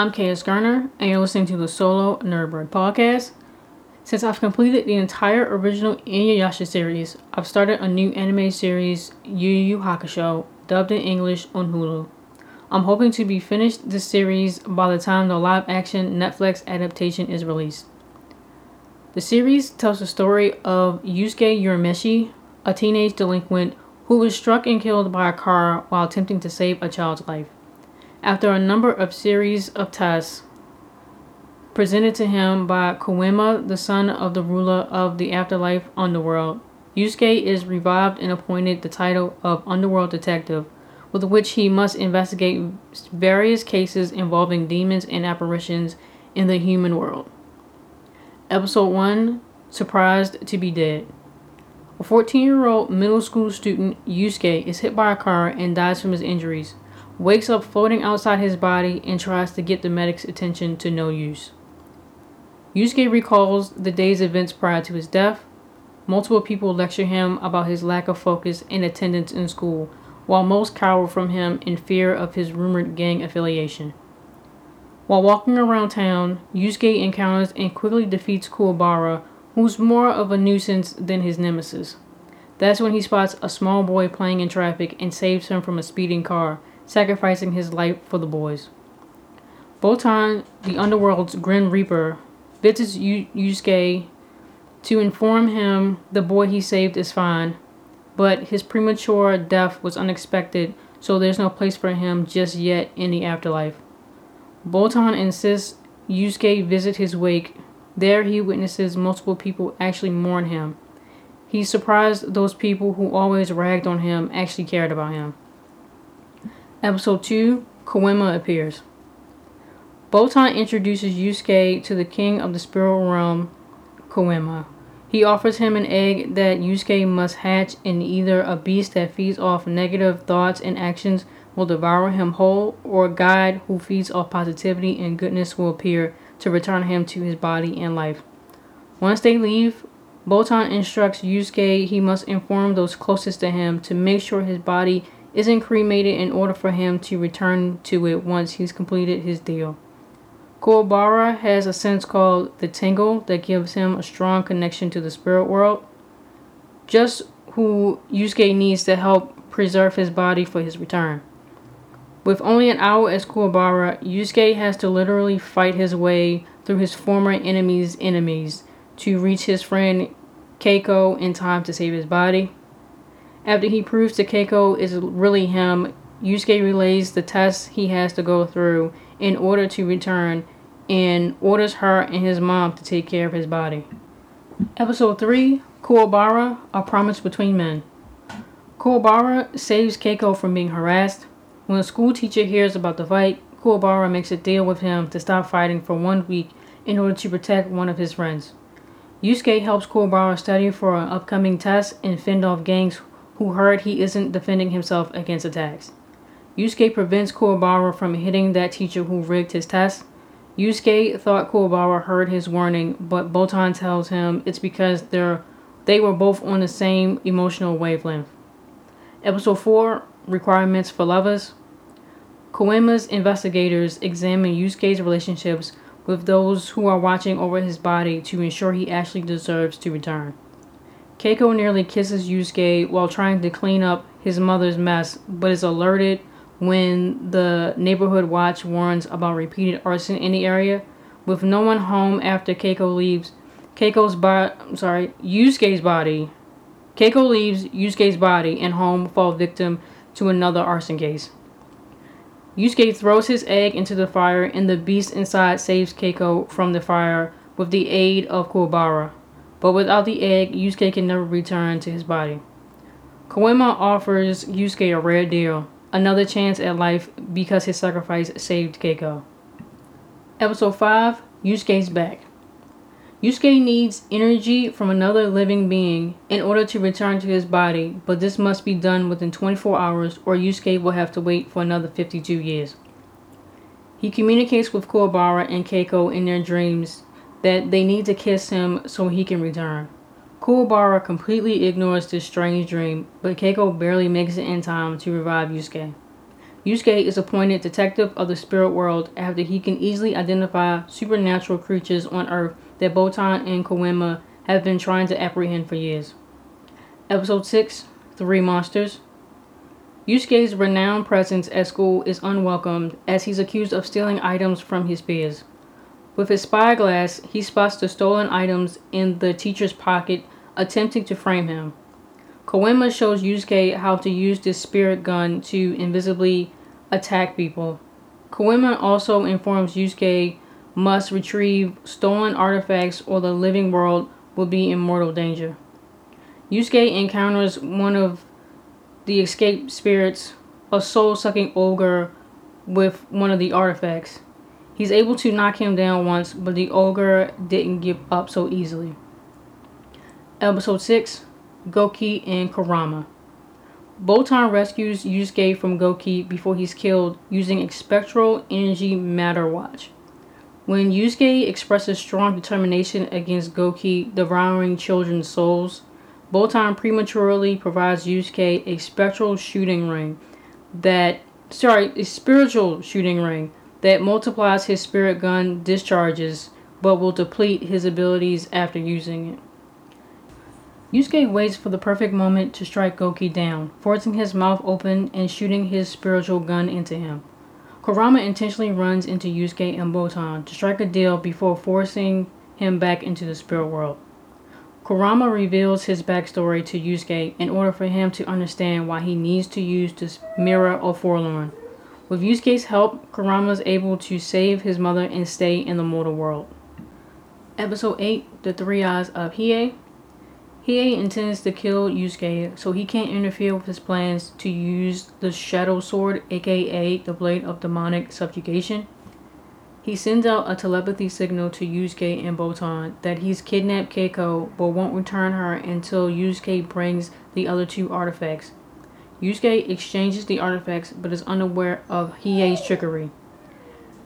I'm KS Garner, and you're listening to the Solo Nerdbird podcast. Since I've completed the entire original Inuyasha series, I've started a new anime series, Yu Yu Hakusho, dubbed in English on Hulu. I'm hoping to be finished this series by the time the live action Netflix adaptation is released. The series tells the story of Yusuke Urameshi, a teenage delinquent who was struck and killed by a car while attempting to save a child's life. After a number of series of tests presented to him by Koenma, the son of the ruler of the afterlife underworld, Yusuke is revived and appointed the title of Underworld Detective, with which he must investigate various cases involving demons and apparitions in the human world. Episode 1 Surprised to be Dead. A 14 year old middle school student, Yusuke, is hit by a car and dies from his injuries, wakes up floating outside his body, and tries to get the medic's attention to no use. Yusuke recalls the day's events prior to his death. Multiple people lecture him about his lack of focus and attendance in school, while most cower from him in fear of his rumored gang affiliation. While walking around town, Yusuke encounters and quickly defeats Kuwabara, who's more of a nuisance than his nemesis. That's when he spots a small boy playing in traffic and saves him from a speeding car, sacrificing his life for the boys. Botan, the underworld's Grim Reaper, visits Yusuke to inform him the boy he saved is fine, but his premature death was unexpected, so there's no place for him just yet in the afterlife. Botan insists Yusuke visit his wake. There he witnesses multiple people actually mourn him. He's surprised those people who always ragged on him actually cared about him. Episode 2 Koenma appears. Botan introduces Yusuke to the king of the spirit realm, Koenma. He offers him an egg that Yusuke must hatch, and either a beast that feeds off negative thoughts and actions will devour him whole, or a guide who feeds off positivity and goodness will appear to return him to his body and life. Once they leave, Botan instructs Yusuke he must inform those closest to him to make sure his body isn't cremated in order for him to return to it once he's completed his deal. Kuwabara has a sense called the Tingle that gives him a strong connection to the spirit world. Just who Yusuke needs to help preserve his body for his return. With only an hour as Kuwabara, Yusuke has to literally fight his way through his former enemy's enemies to reach his friend Keiko in time to save his body. After he proves to Keiko is really him, Yusuke relays the tests he has to go through in order to return and orders her and his mom to take care of his body. Episode 3 Kuwabara A Promise Between Men. Kuwabara saves Keiko from being harassed. When a school teacher hears about the fight, Kuwabara makes a deal with him to stop fighting for one week in order to protect one of his friends. Yusuke helps Kuwabara study for an upcoming test and fend off gangs who heard he isn't defending himself against attacks. Yusuke prevents Kuwabara from hitting that teacher who rigged his test. Yusuke thought Kuwabara heard his warning, but Botan tells him it's because they're, they were both on the same emotional wavelength. Episode 4 Requirements for Lovers Koenma's investigators examine Yusuke's relationships with those who are watching over his body to ensure he actually deserves to return. Keiko nearly kisses Yusuke while trying to clean up his mother's mess, but is alerted when the neighborhood watch warns about repeated arson in the area. With no one home after Keiko leaves, Keiko's body, sorry, Yusuke's body, Keiko leaves Yusuke's body and home fall victim to another arson case. Yusuke throws his egg into the fire and the beast inside saves Keiko from the fire with the aid of Kuwabara. But without the egg, Yusuke can never return to his body. Koenma offers Yusuke a rare deal another chance at life because his sacrifice saved Keiko. Episode 5 Yusuke's back. Yusuke needs energy from another living being in order to return to his body, but this must be done within 24 hours or Yusuke will have to wait for another 52 years. He communicates with Kuwabara and Keiko in their dreams that they need to kiss him so he can return. Kuwabara completely ignores this strange dream, but Keiko barely makes it in time to revive Yusuke. Yusuke is appointed detective of the spirit world after he can easily identify supernatural creatures on Earth that Botan and Koenma have been trying to apprehend for years. Episode 6 Three Monsters Yusuke's renowned presence at school is unwelcomed as he's accused of stealing items from his peers. With his spyglass, he spots the stolen items in the teacher's pocket, attempting to frame him. Koenma shows Yusuke how to use this spirit gun to invisibly attack people. Koenma also informs Yusuke must retrieve stolen artifacts or the living world will be in mortal danger. Yusuke encounters one of the escaped spirits, a soul sucking ogre, with one of the artifacts. He's able to knock him down once, but the ogre didn't give up so easily. Episode 6 Goki and Kurama. Botan rescues Yusuke from Goki before he's killed using a spectral energy matter watch. When Yusuke expresses strong determination against Goki devouring children's souls, Botan prematurely provides Yusuke a spectral shooting ring that sorry, a spiritual shooting ring that multiplies his spirit gun discharges but will deplete his abilities after using it. Yusuke waits for the perfect moment to strike Goki down, forcing his mouth open and shooting his spiritual gun into him. Kurama intentionally runs into Yusuke and Botan to strike a deal before forcing him back into the spirit world. Kurama reveals his backstory to Yusuke in order for him to understand why he needs to use this Mirror of Forlorn. With Yusuke's help, Kurama is able to save his mother and stay in the mortal world. Episode 8 The Three Eyes of Hiei. Hiei intends to kill Yusuke, so he can't interfere with his plans to use the Shadow Sword, aka the Blade of Demonic Subjugation. He sends out a telepathy signal to Yusuke and Botan that he's kidnapped Keiko but won't return her until Yusuke brings the other two artifacts. Yusuke exchanges the artifacts but is unaware of Hiei's trickery.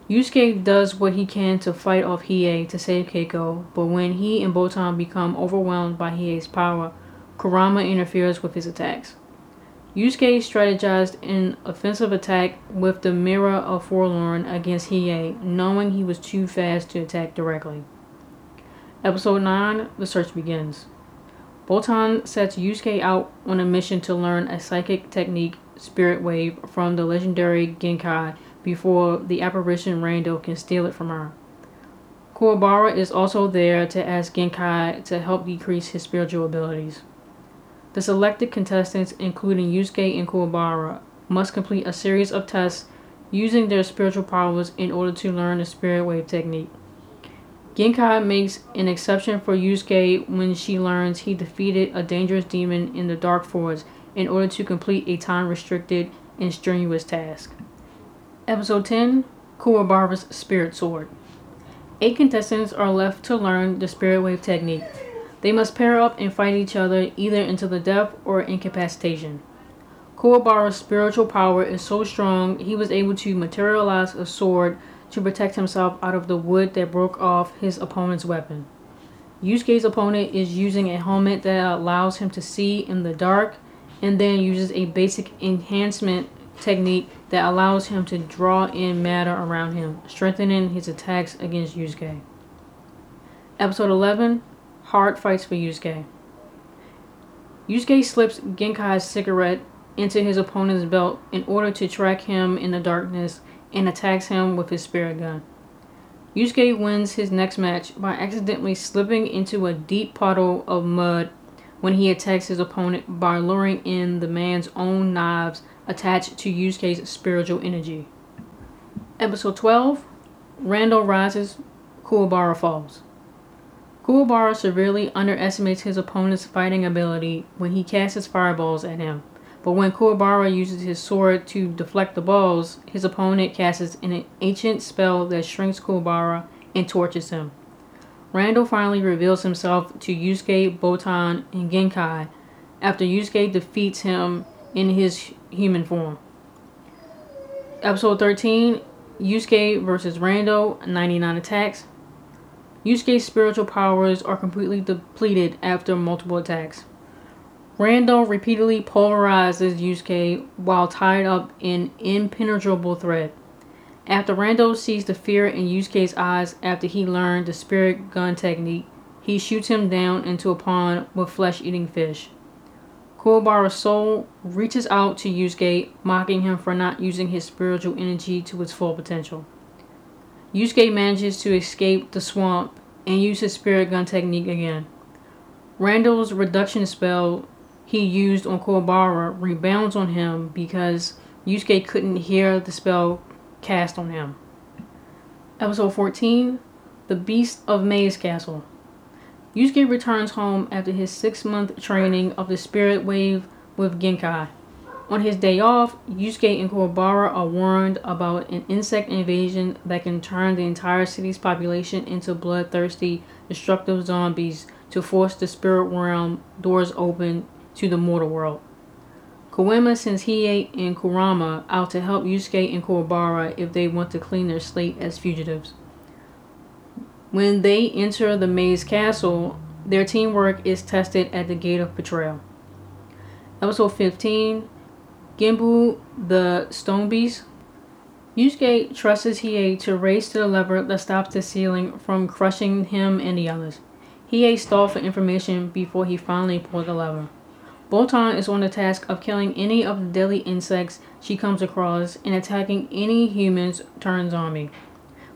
Yusuke does what he can to fight off Hiei to save Keiko, but when he and Botan become overwhelmed by Hiei's power, Kurama interferes with his attacks. Yusuke strategized an offensive attack with the Mirror of Forlorn against Hiei, knowing he was too fast to attack directly. Episode 9 The Search Begins. Botan sets Yusuke out on a mission to learn a psychic technique, Spirit Wave, from the legendary Genkai before the apparition Rando can steal it from her. Kuwabara is also there to ask Genkai to help decrease his spiritual abilities. The selected contestants, including Yusuke and Kuwabara, must complete a series of tests using their spiritual powers in order to learn the spirit wave technique. Genkai makes an exception for Yusuke when she learns he defeated a dangerous demon in the Dark Forest in order to complete a time restricted and strenuous task. Episode 10 Kuwabara's Spirit Sword. Eight contestants are left to learn the Spirit Wave technique. They must pair up and fight each other either until the death or incapacitation. Kuwabara's spiritual power is so strong he was able to materialize a sword to protect himself out of the wood that broke off his opponent's weapon. Yusuke's opponent is using a helmet that allows him to see in the dark and then uses a basic enhancement technique that allows him to draw in matter around him, strengthening his attacks against Yusuke. Episode 11 Hard fights for Yusuke. Yusuke slips Genkai's cigarette into his opponent's belt in order to track him in the darkness and attacks him with his spirit gun. Yusuke wins his next match by accidentally slipping into a deep puddle of mud when he attacks his opponent by luring in the man's own knives attached to Yusuke's spiritual energy. Episode 12 Rando rises, Kuwabara falls. Kuwabara severely underestimates his opponent's fighting ability when he casts his fireballs at him. But when Kuwabara uses his sword to deflect the balls, his opponent casts an ancient spell that shrinks Kuwabara and tortures him. Rando finally reveals himself to Yusuke, Botan, and Genkai after Yusuke defeats him in his human form. Episode 13 Yusuke versus Rando, 99 attacks. Yusuke's spiritual powers are completely depleted after multiple attacks. Rando repeatedly pulverizes Yusuke while tied up in impenetrable thread. After Rando sees the fear in Yusuke's eyes after he learned the spirit gun technique, he shoots him down into a pond with flesh eating fish. Kuwabara's soul reaches out to Yusuke, mocking him for not using his spiritual energy to its full potential. Yusuke manages to escape the swamp and use his spirit gun technique again. Rando's reduction spell he used on Kuwabara rebounds on him because Yusuke couldn't hear the spell cast on him. Episode 14 The Beast of Maze Castle. Yusuke returns home after his six month training of the Spirit Wave with Genkai. On his day off, Yusuke and Kuwabara are warned about an insect invasion that can turn the entire city's population into bloodthirsty, destructive zombies to force the spirit realm doors open to the mortal world. Koenma sends Hiei and Kurama out to help Yusuke and Kuwabara if they want to clean their slate as fugitives. When they enter the maze castle, their teamwork is tested at the gate of betrayal. Episode 15 Genbu the Stone Beast. Yusuke trusts Hiei to race to the lever that stops the ceiling from crushing him and the others. Hiei stalls for information before he finally pulls the lever. Botan is on the task of killing any of the deadly insects she comes across and attacking any humans turned zombie.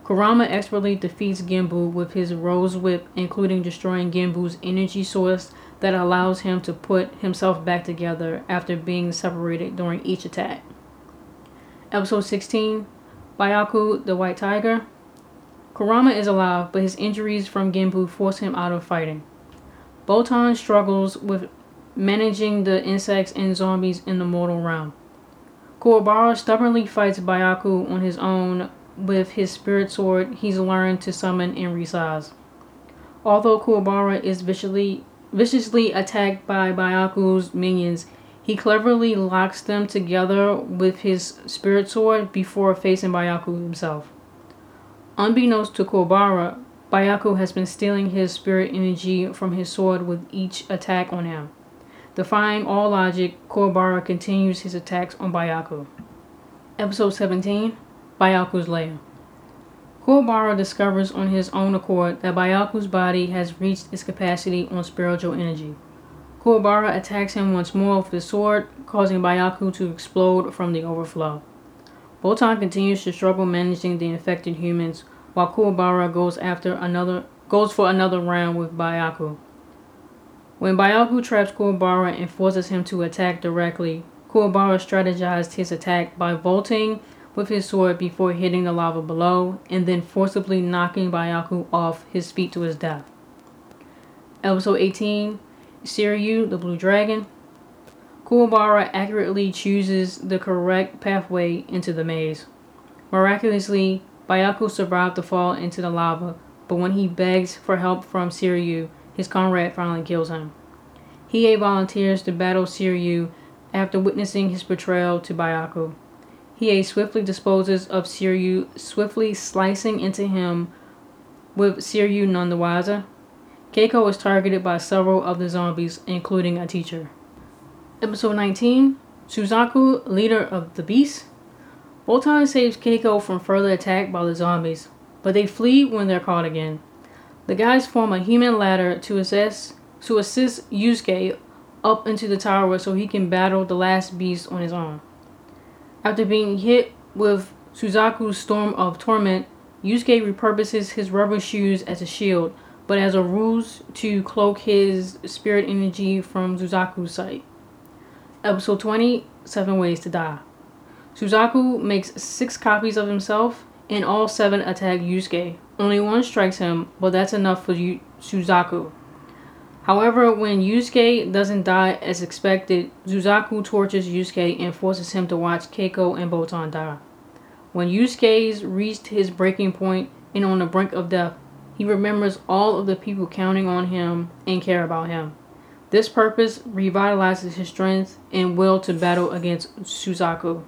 Kurama expertly defeats Genbu with his Rose Whip, including destroying Genbu's energy source that allows him to put himself back together after being separated during each attack. Episode 16 Byaku the White Tiger. Kurama is alive, but his injuries from Genbu force him out of fighting. Botan struggles with managing the insects and zombies in the mortal realm. Kuwabara stubbornly fights Byaku on his own with his spirit sword he's learned to summon and resize. Although Kuwabara is viciously, viciously attacked by Byaku's minions, he cleverly locks them together with his spirit sword before facing Byaku himself. Unbeknownst to Kuwabara, Byaku has been stealing his spirit energy from his sword with each attack on him. Defying all logic, Kuwabara continues his attacks on Byaku. Episode 17 Byaku's lair. Kuwabara discovers on his own accord that Byaku's body has reached its capacity on spiritual energy. Kuwabara attacks him once more with his sword, causing Byaku to explode from the overflow. Botan continues to struggle managing the infected humans, while Kuwabara goes after another goes for another round with Byaku. When Byaku traps Kuwabara and forces him to attack directly, Kuwabara strategized his attack by vaulting with his sword before hitting the lava below and then forcibly knocking Byaku off his feet to his death. Episode 18 Seiryu, the Blue Dragon. Kuwabara accurately chooses the correct pathway into the maze. Miraculously, Byaku survived the fall into the lava, but when he begs for help from Seiryu, his comrade finally kills him. Hiei volunteers to battle Seiryu after witnessing his betrayal to Byaku. Hiei swiftly disposes of Seiryu, swiftly slicing into him with Seiryu none the wiser. Keiko is targeted by several of the zombies, including a teacher. Episode 19 Suzaku, leader of the beast. Botan saves Keiko from further attack by the zombies, but they flee when they're caught again. The guys form a human ladder to assist to assist Yusuke up into the tower so he can battle the last beast on his own. After being hit with Suzaku's Storm of Torment, Yusuke repurposes his rubber shoes as a shield, but as a ruse to cloak his spirit energy from Suzaku's sight. Episode 20 Seven Ways to Die. Suzaku makes six copies of himself, and all seven attack Yusuke. Only one strikes him, but that's enough for Yu- Suzaku. However, when Yusuke doesn't die as expected, Suzaku tortures Yusuke and forces him to watch Keiko and Botan die. When Yusuke's reached his breaking point and on the brink of death, he remembers all of the people counting on him and care about him. This purpose revitalizes his strength and will to battle against Suzaku.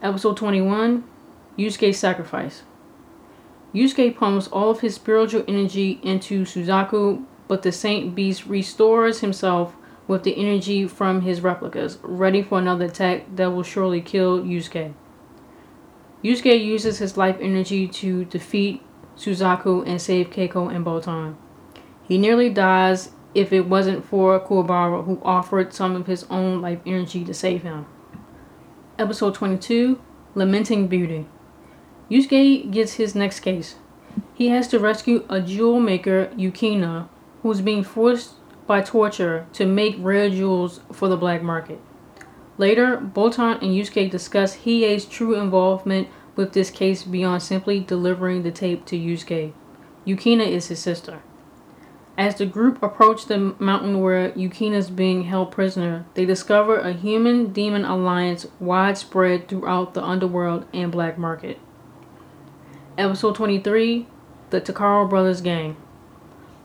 Episode 21 Yusuke's Sacrifice. Yusuke pumps all of his spiritual energy into Suzaku but the Saint Beast restores himself with the energy from his replicas, ready for another attack that will surely kill Yusuke. Yusuke uses his life energy to defeat Suzaku and save Keiko and Botan. He nearly dies if it wasn't for Kuwabara, who offered some of his own life energy to save him. Episode 22 Lamenting Beauty. Yusuke gets his next case. He has to rescue a jewel maker, Yukina, who's being forced by torture to make rare jewels for the black market. Later, Botan and Yusuke discuss Hiei's true involvement with this case beyond simply delivering the tape to Yusuke. Yukina is his sister. As the group approach the mountain where Yukina is being held prisoner, they discover a human demon alliance widespread throughout the underworld and black market. Episode 23 The Takaro Brothers Gang.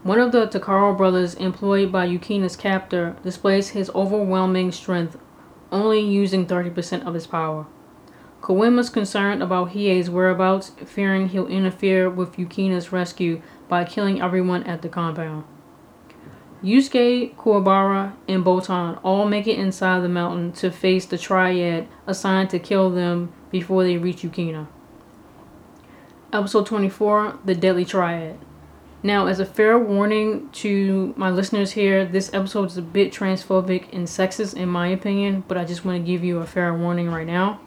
One of the Takaro brothers employed by Yukina's captor displays his overwhelming strength, only using 30% of his power. Koenma's concerned about Hiei's whereabouts, fearing he'll interfere with Yukina's rescue by killing everyone at the compound. Yusuke, Kuwabara, and Botan all make it inside the mountain to face the triad assigned to kill them before they reach Yukina. Episode 24 The Deadly Triad. Now, as a fair warning to my listeners here, this episode is a bit transphobic and sexist in my opinion, but I just want to give you a fair warning right now.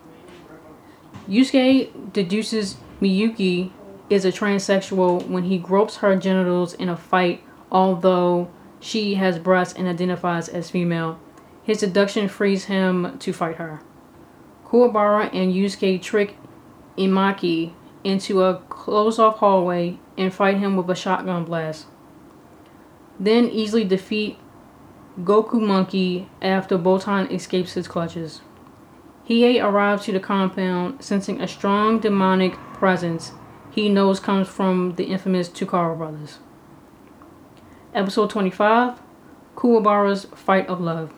Yusuke deduces Miyuki is a transsexual when he gropes her genitals in a fight, although she has breasts and identifies as female. His deduction frees him to fight her. Kuwabara and Yusuke trick Imaki into a closed off hallway and fight him with a shotgun blast. Then easily defeat Gokumonki after Botan escapes his clutches. Hiei arrives to the compound sensing a strong demonic presence he knows comes from the infamous Takaro brothers. Episode 25 Kuwabara's Fight of Love.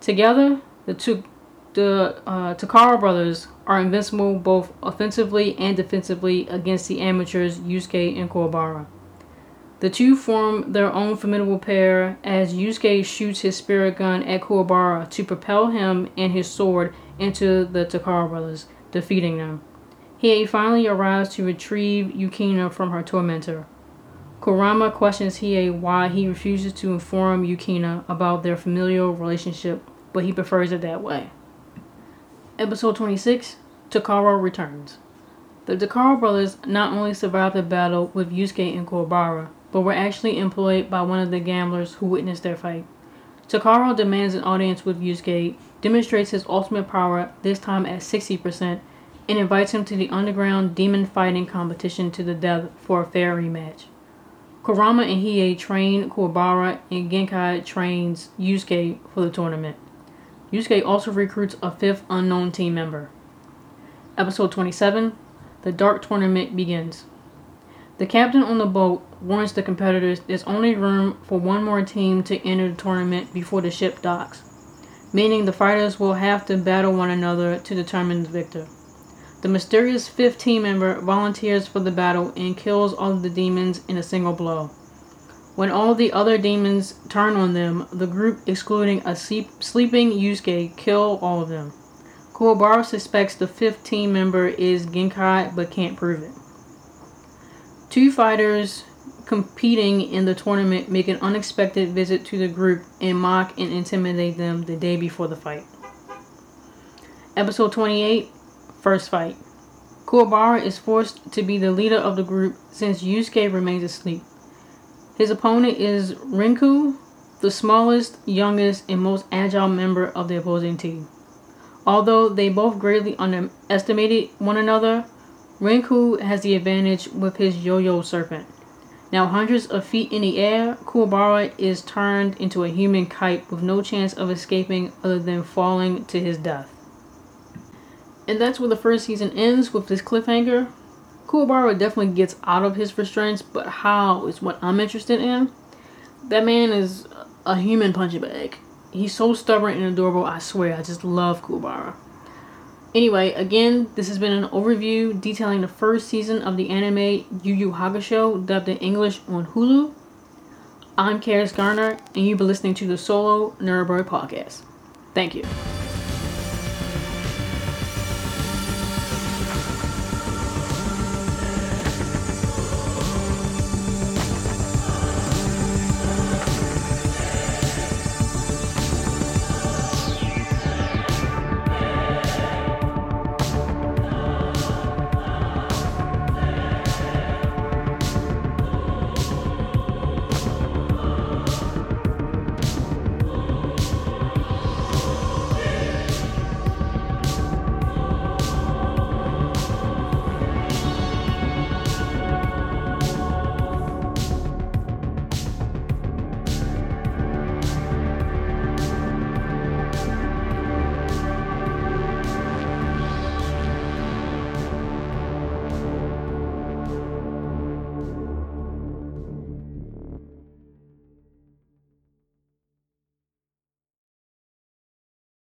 Together, the two the uh, Takara brothers are invincible both offensively and defensively against the amateurs Yusuke and Kuwabara. The two form their own formidable pair as Yusuke shoots his spirit gun at Kuwabara to propel him and his sword into the Takara brothers, defeating them. He finally arrives to retrieve Yukina from her tormentor. Kurama questions Hiei why he refuses to inform Yukina about their familial relationship, but he prefers it that way. Episode 26 Takaro returns. The Takaro brothers not only survived the battle with Yusuke and Kuwabara, but were actually employed by one of the gamblers who witnessed their fight. Takaro demands an audience with Yusuke, demonstrates his ultimate power, this time at 60%, and invites him to the underground demon fighting competition to the death for a fair rematch. Kurama and Hiei train Kuwabara, and Genkai trains Yusuke for the tournament. Yusuke also recruits a fifth unknown team member. Episode 27 The Dark Tournament begins. The captain on the boat warns the competitors there's only room for one more team to enter the tournament before the ship docks, meaning the fighters will have to battle one another to determine the victor. The mysterious fifth team member volunteers for the battle and kills all the demons in a single blow. When all the other demons turn on them, the group, excluding a sleep- sleeping Yusuke, kill all of them. Kuwabara suspects the fifth team member is Genkai but can't prove it. Two fighters competing in the tournament make an unexpected visit to the group and mock and intimidate them the day before the fight. Episode 28 First Fight Kuwabara is forced to be the leader of the group since Yusuke remains asleep. His opponent is Rinku, the smallest, youngest, and most agile member of the opposing team. Although they both greatly underestimated one another, Rinku has the advantage with his yo-yo serpent. Now hundreds of feet in the air, Kuwabara is turned into a human kite with no chance of escaping other than falling to his death. And that's where the first season ends with this cliffhanger. Kuwabara definitely gets out of his restraints, but how is what I'm interested in. That man is a human punching bag. He's so stubborn and adorable, I swear. I just love Kuwabara. Anyway, again, this has been an overview detailing the first season of the anime Yu Yu Hakusho, dubbed in English on Hulu. I'm Karis Garner, and you've been listening to the Solo Nerd Podcast. Thank you.